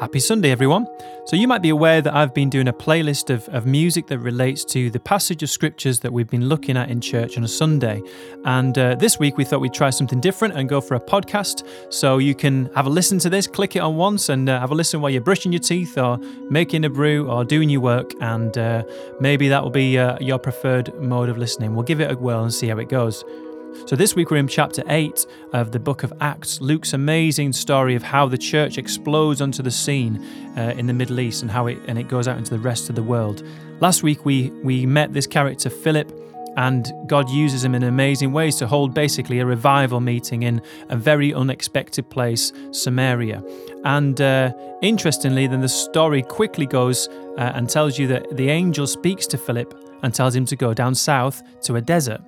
Happy Sunday, everyone. So, you might be aware that I've been doing a playlist of, of music that relates to the passage of scriptures that we've been looking at in church on a Sunday. And uh, this week we thought we'd try something different and go for a podcast. So, you can have a listen to this, click it on once, and uh, have a listen while you're brushing your teeth or making a brew or doing your work. And uh, maybe that will be uh, your preferred mode of listening. We'll give it a whirl and see how it goes. So, this week we're in chapter 8 of the book of Acts, Luke's amazing story of how the church explodes onto the scene uh, in the Middle East and how it, and it goes out into the rest of the world. Last week we, we met this character, Philip, and God uses him in amazing ways to hold basically a revival meeting in a very unexpected place, Samaria. And uh, interestingly, then the story quickly goes uh, and tells you that the angel speaks to Philip and tells him to go down south to a desert.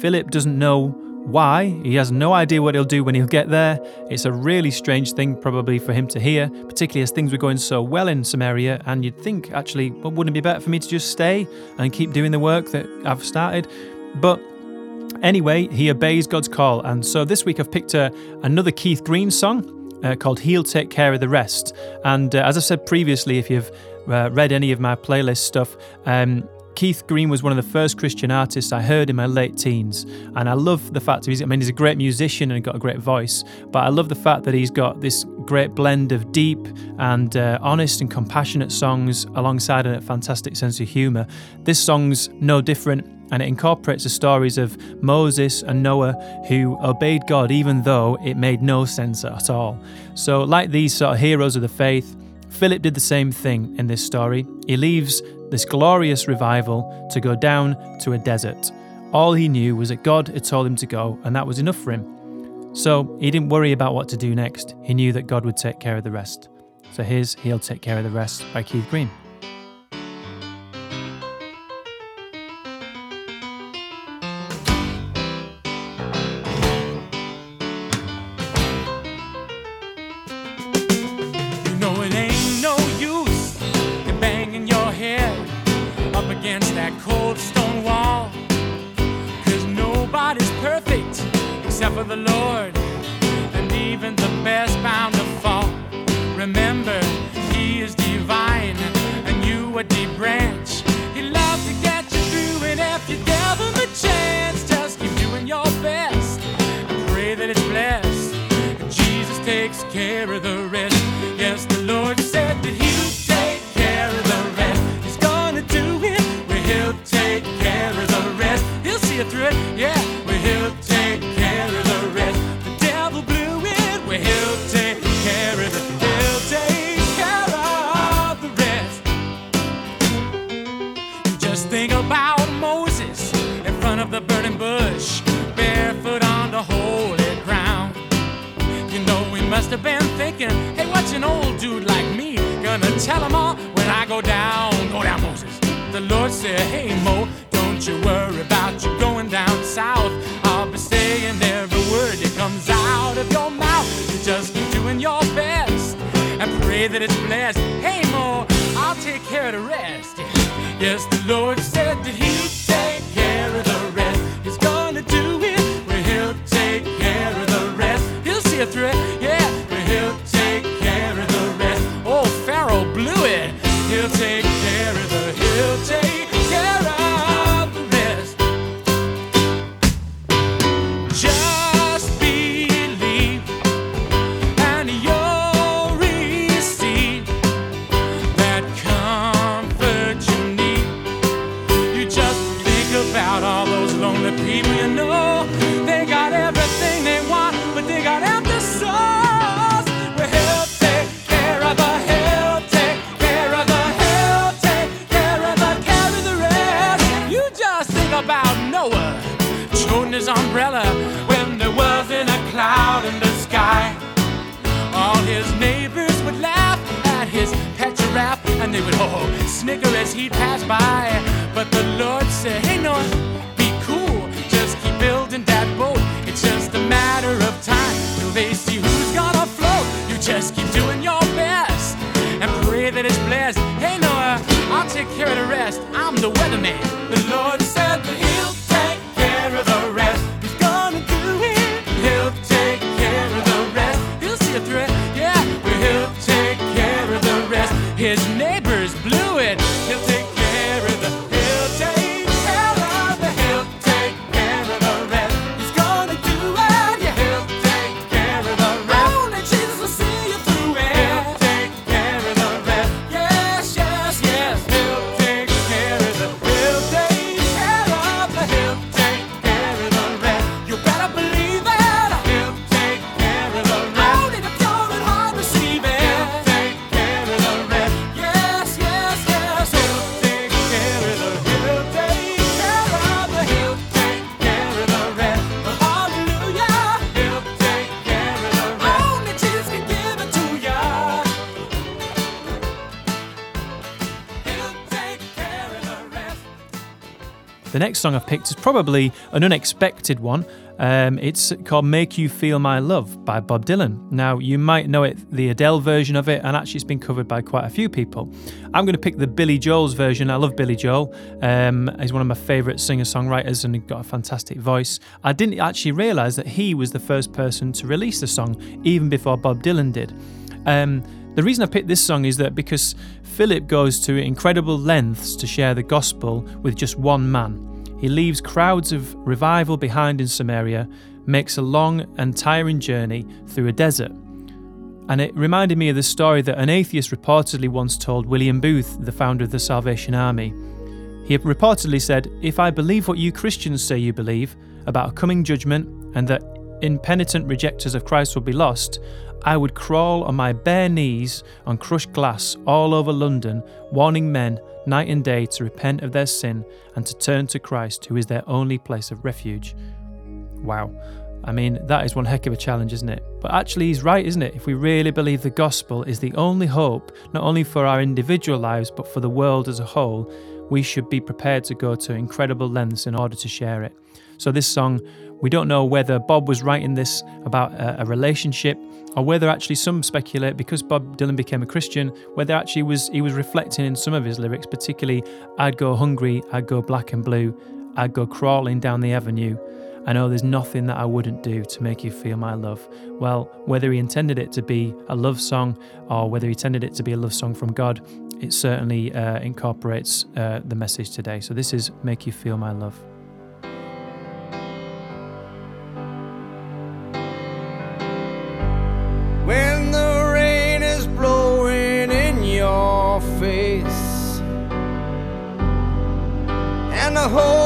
Philip doesn't know why. He has no idea what he'll do when he'll get there. It's a really strange thing, probably, for him to hear, particularly as things were going so well in Samaria. And you'd think, actually, well, wouldn't it be better for me to just stay and keep doing the work that I've started? But anyway, he obeys God's call. And so this week I've picked a, another Keith Green song. Uh, called He'll Take Care of the Rest. And uh, as I've said previously, if you've uh, read any of my playlist stuff, um, Keith Green was one of the first Christian artists I heard in my late teens, and I love the fact he's, I mean, he's a great musician and got a great voice, but I love the fact that he's got this great blend of deep and uh, honest and compassionate songs alongside a fantastic sense of humour. This song's no different, and it incorporates the stories of Moses and Noah who obeyed God even though it made no sense at all. So, like these sort of heroes of the faith, Philip did the same thing in this story. He leaves this glorious revival to go down to a desert. All he knew was that God had told him to go, and that was enough for him. So he didn't worry about what to do next. He knew that God would take care of the rest. So here's He'll Take Care of the Rest by Keith Green. Rest. Yes, the Lord tell him all when I go down? Go down, Moses. The Lord said, hey, Mo, don't you worry about you going down south. I'll be saying every word that comes out of your mouth. You just keep doing your best and pray that it's blessed. Hey, Mo, I'll take care of the rest. Yes, the Lord said that He'd pass by. But the Lord said, Hey Noah, be cool, just keep building that boat. It's just a matter of time till they see who's gonna float. You just keep doing your best and pray that it's blessed. Hey Noah, I'll take care of the rest. I'm the weatherman. The next song I've picked is probably an unexpected one. Um, it's called Make You Feel My Love by Bob Dylan. Now, you might know it, the Adele version of it, and actually it's been covered by quite a few people. I'm going to pick the Billy Joel's version. I love Billy Joel. Um, he's one of my favourite singer songwriters and he's got a fantastic voice. I didn't actually realise that he was the first person to release the song, even before Bob Dylan did. Um, the reason I picked this song is that because Philip goes to incredible lengths to share the gospel with just one man. He leaves crowds of revival behind in Samaria, makes a long and tiring journey through a desert. And it reminded me of the story that an atheist reportedly once told William Booth, the founder of the Salvation Army. He reportedly said, If I believe what you Christians say you believe about a coming judgment and that impenitent rejectors of Christ would be lost, I would crawl on my bare knees on crushed glass all over London, warning men night and day to repent of their sin and to turn to Christ, who is their only place of refuge. Wow. I mean, that is one heck of a challenge, isn't it? But actually, he's right, isn't it? If we really believe the gospel is the only hope, not only for our individual lives, but for the world as a whole, we should be prepared to go to incredible lengths in order to share it. So, this song, we don't know whether Bob was writing this about a, a relationship or whether actually some speculate because Bob Dylan became a Christian, whether actually was he was reflecting in some of his lyrics, particularly I'd go hungry, I'd go black and blue, I'd go crawling down the avenue. I know there's nothing that I wouldn't do to make you feel my love. Well, whether he intended it to be a love song or whether he intended it to be a love song from God, it certainly uh, incorporates uh, the message today. So this is Make You Feel My Love. And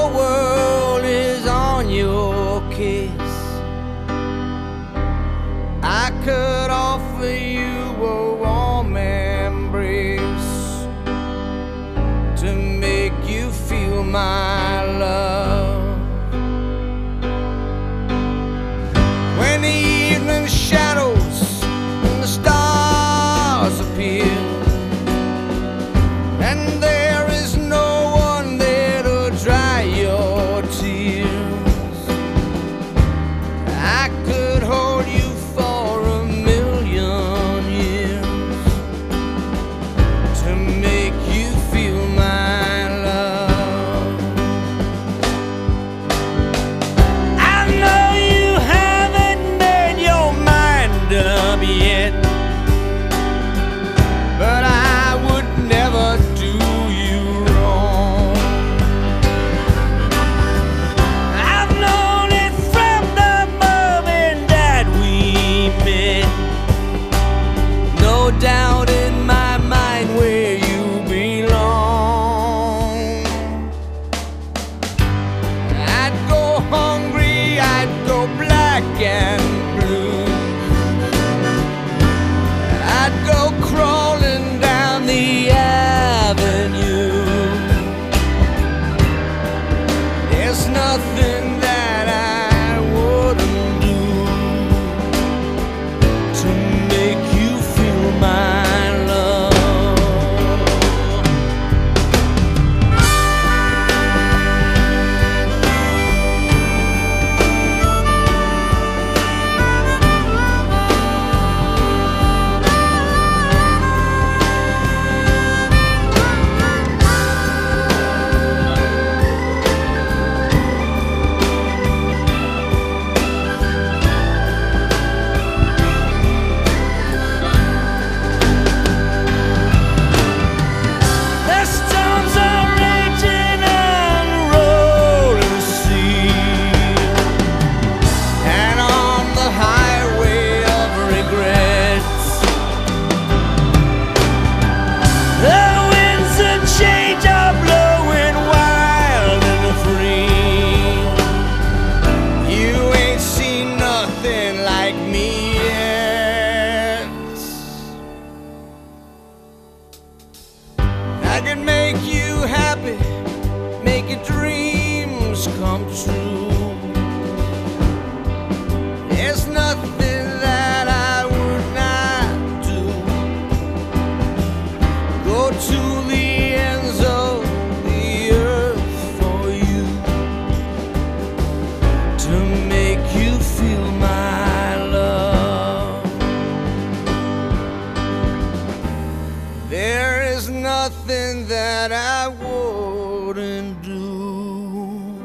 nothing that I wouldn't do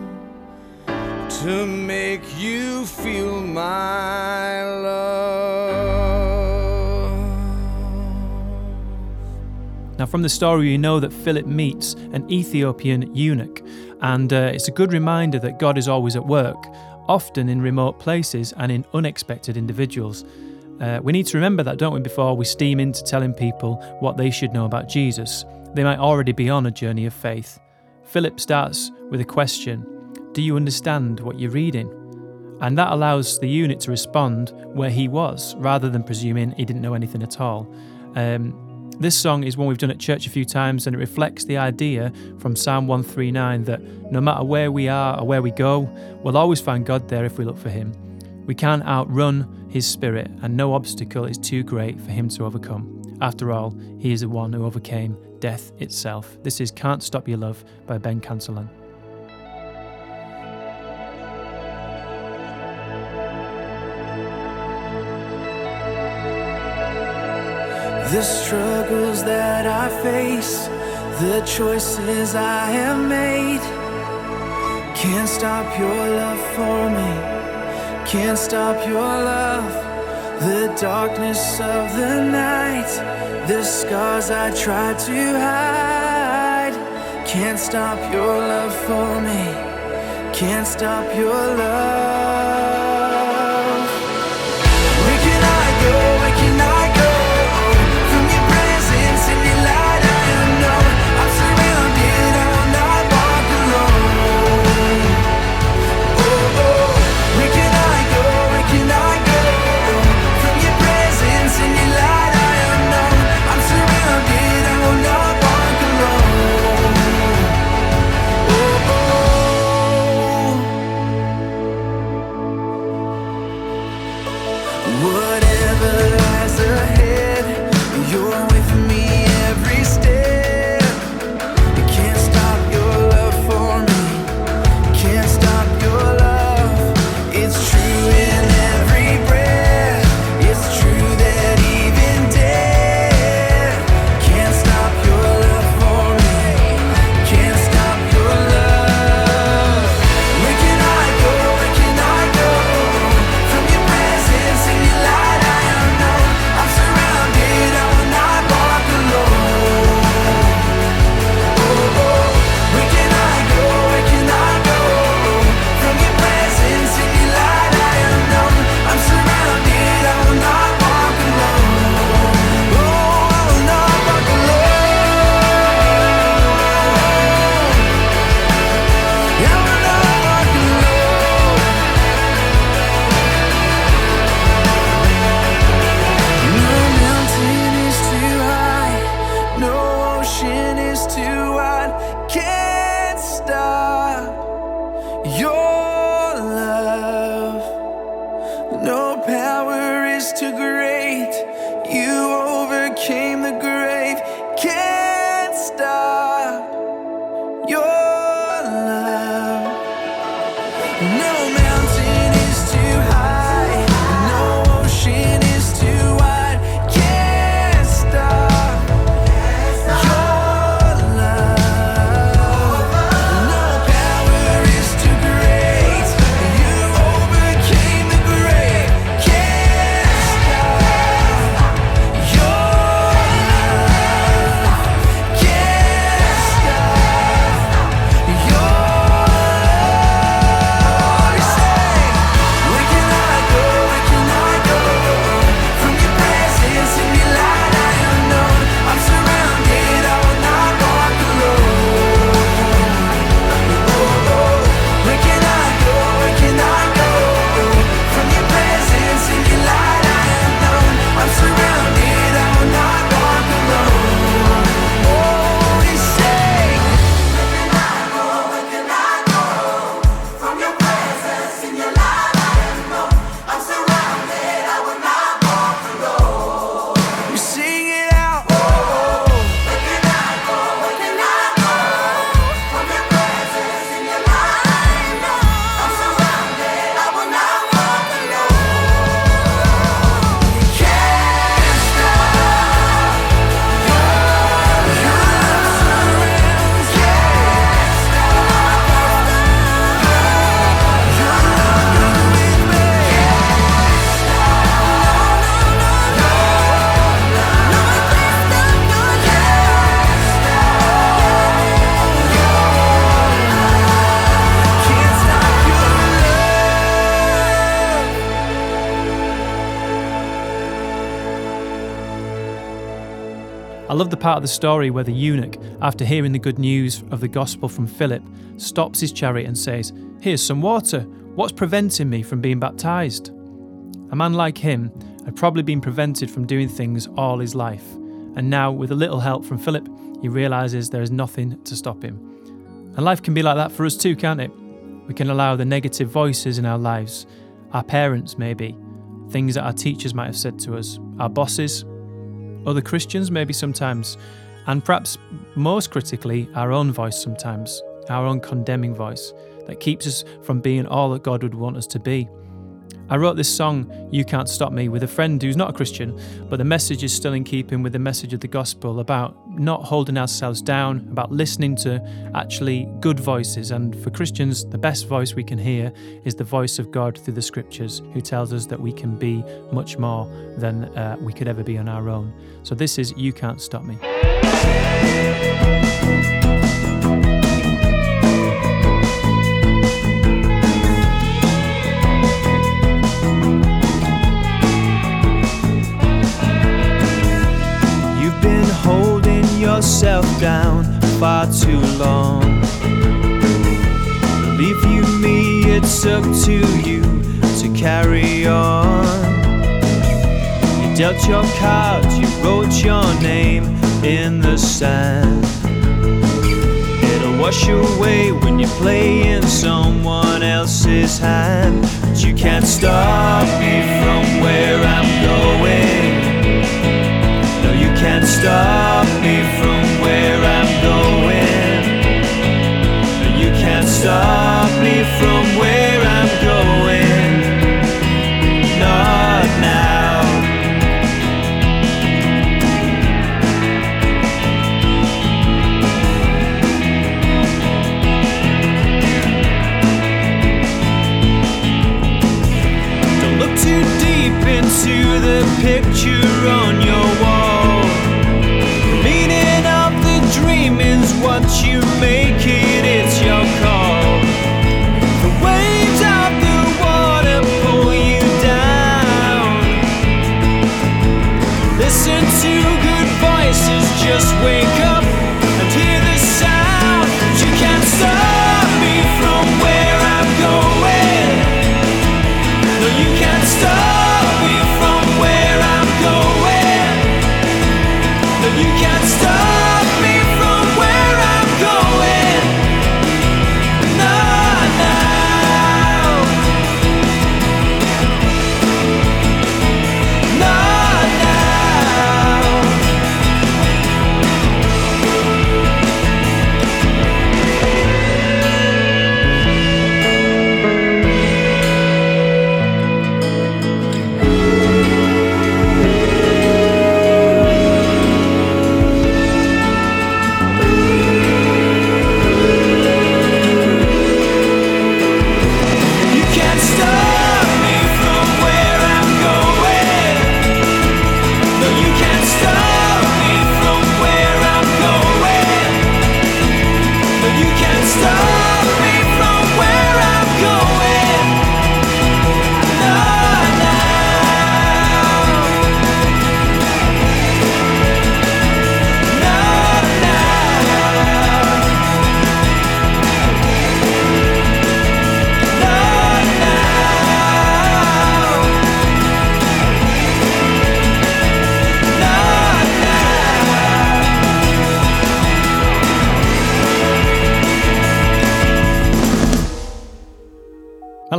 to make you feel my love. Now, from the story, you know that Philip meets an Ethiopian eunuch, and uh, it's a good reminder that God is always at work, often in remote places and in unexpected individuals. Uh, we need to remember that, don't we, before we steam into telling people what they should know about Jesus. They might already be on a journey of faith. Philip starts with a question Do you understand what you're reading? And that allows the eunuch to respond where he was, rather than presuming he didn't know anything at all. Um, this song is one we've done at church a few times, and it reflects the idea from Psalm 139 that no matter where we are or where we go, we'll always find God there if we look for Him. We can't outrun His Spirit, and no obstacle is too great for Him to overcome. After all, He is the one who overcame death itself. This is Can't Stop Your Love by Ben Cantelon. The struggles that I face, the choices I have made, can't stop your love for me, can't stop your love. The darkness of the night, the scars I tried to hide, can't stop your love for me, can't stop your love. No mountain I love the part of the story where the eunuch, after hearing the good news of the gospel from Philip, stops his chariot and says, Here's some water. What's preventing me from being baptized? A man like him had probably been prevented from doing things all his life, and now, with a little help from Philip, he realizes there is nothing to stop him. And life can be like that for us too, can't it? We can allow the negative voices in our lives, our parents maybe, things that our teachers might have said to us, our bosses, other Christians maybe sometimes, and perhaps most critically, our own voice sometimes, our own condemning voice that keeps us from being all that God would want us to be. I wrote this song, You Can't Stop Me, with a friend who's not a Christian, but the message is still in keeping with the message of the gospel about not holding ourselves down, about listening to actually good voices. And for Christians, the best voice we can hear is the voice of God through the scriptures, who tells us that we can be much more than uh, we could ever be on our own. So this is You Can't Stop Me. Yourself down far too long. Believe you me, it's up to you to carry on. You dealt your cards, you wrote your name in the sand. It'll wash away when you play in someone else's hand. But you can't stop me from where I'm going. No, you can't stop me from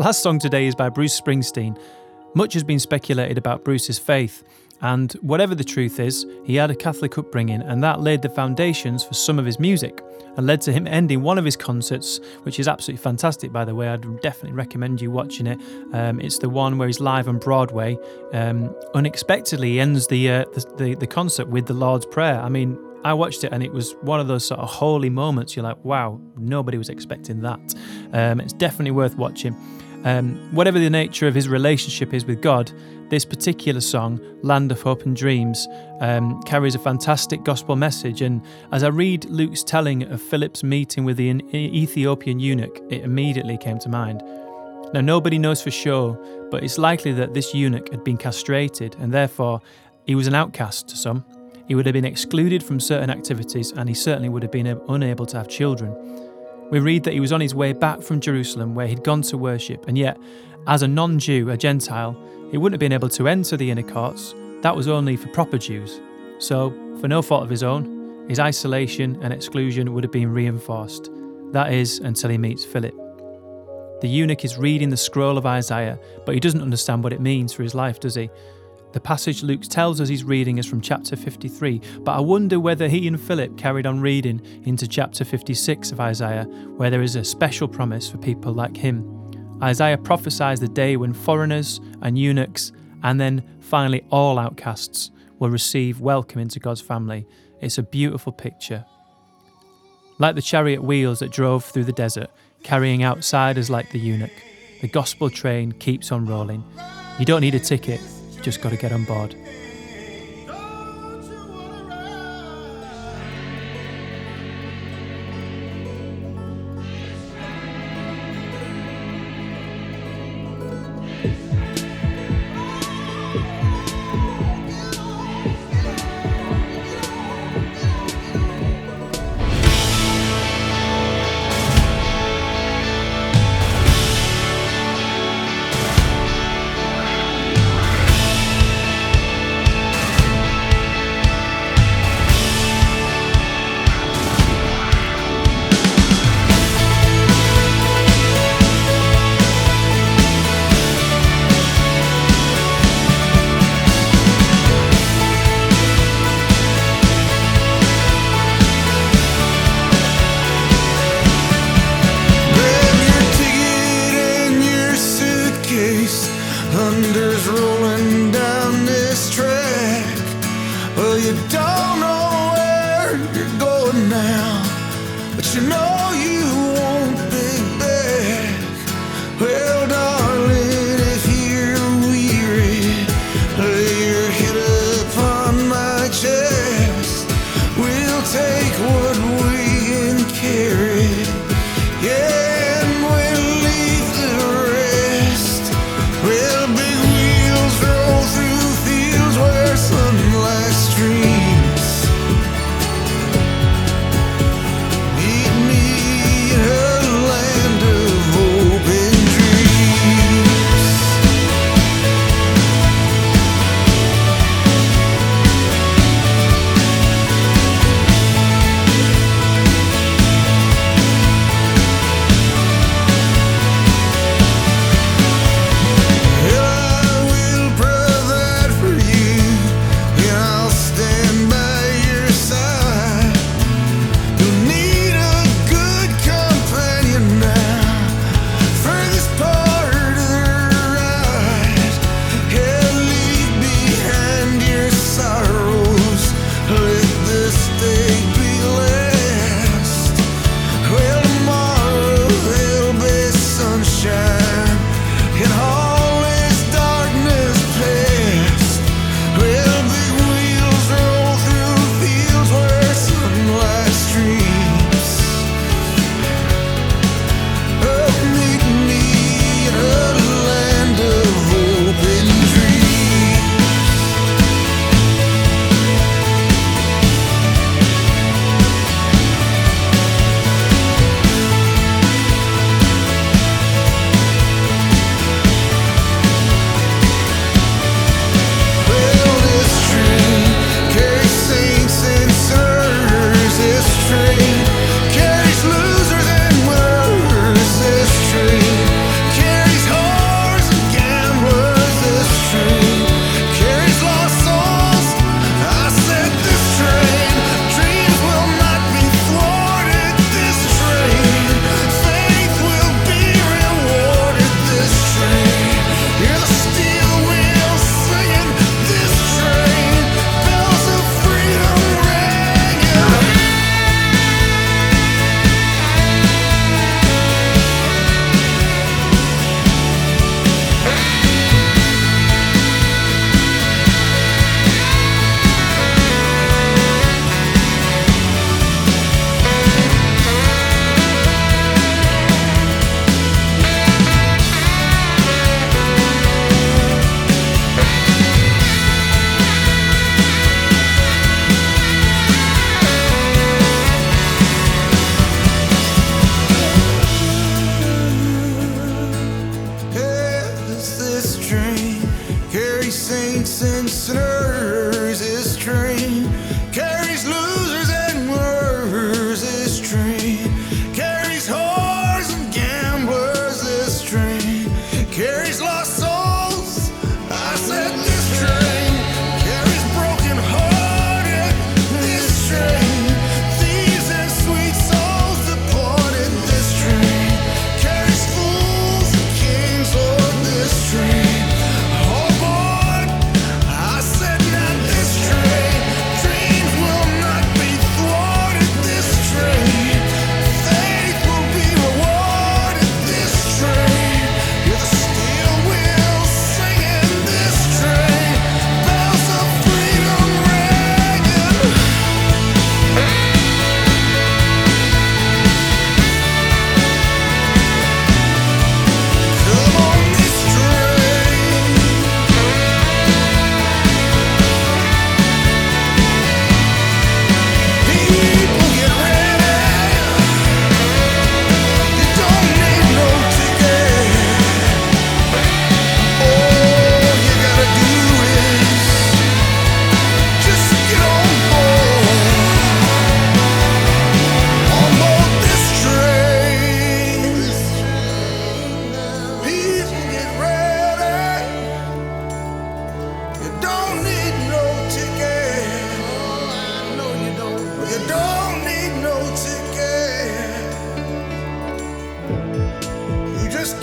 last song today is by Bruce Springsteen. Much has been speculated about Bruce's faith, and whatever the truth is, he had a Catholic upbringing, and that laid the foundations for some of his music and led to him ending one of his concerts, which is absolutely fantastic, by the way. I'd definitely recommend you watching it. Um, it's the one where he's live on Broadway. Um, unexpectedly, he ends the, uh, the, the the concert with the Lord's Prayer. I mean, I watched it and it was one of those sort of holy moments. You're like, wow, nobody was expecting that. Um, it's definitely worth watching. Um, whatever the nature of his relationship is with God, this particular song, Land of Hope and Dreams, um, carries a fantastic gospel message. And as I read Luke's telling of Philip's meeting with the Ethiopian eunuch, it immediately came to mind. Now, nobody knows for sure, but it's likely that this eunuch had been castrated and therefore he was an outcast to some. he would have been excluded from certain activities and he certainly would have been unable to have children. We read that he was on his way back from Jerusalem where he'd gone to worship, and yet, as a non Jew, a Gentile, he wouldn't have been able to enter the inner courts. That was only for proper Jews. So, for no fault of his own, his isolation and exclusion would have been reinforced. That is, until he meets Philip. The eunuch is reading the scroll of Isaiah, but he doesn't understand what it means for his life, does he? The passage Luke tells us he's reading is from chapter 53, but I wonder whether he and Philip carried on reading into chapter 56 of Isaiah, where there is a special promise for people like him. Isaiah prophesies the day when foreigners and eunuchs, and then finally all outcasts, will receive welcome into God's family. It's a beautiful picture. Like the chariot wheels that drove through the desert, carrying outsiders like the eunuch, the gospel train keeps on rolling. You don't need a ticket, just got to get on board.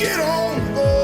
get on the.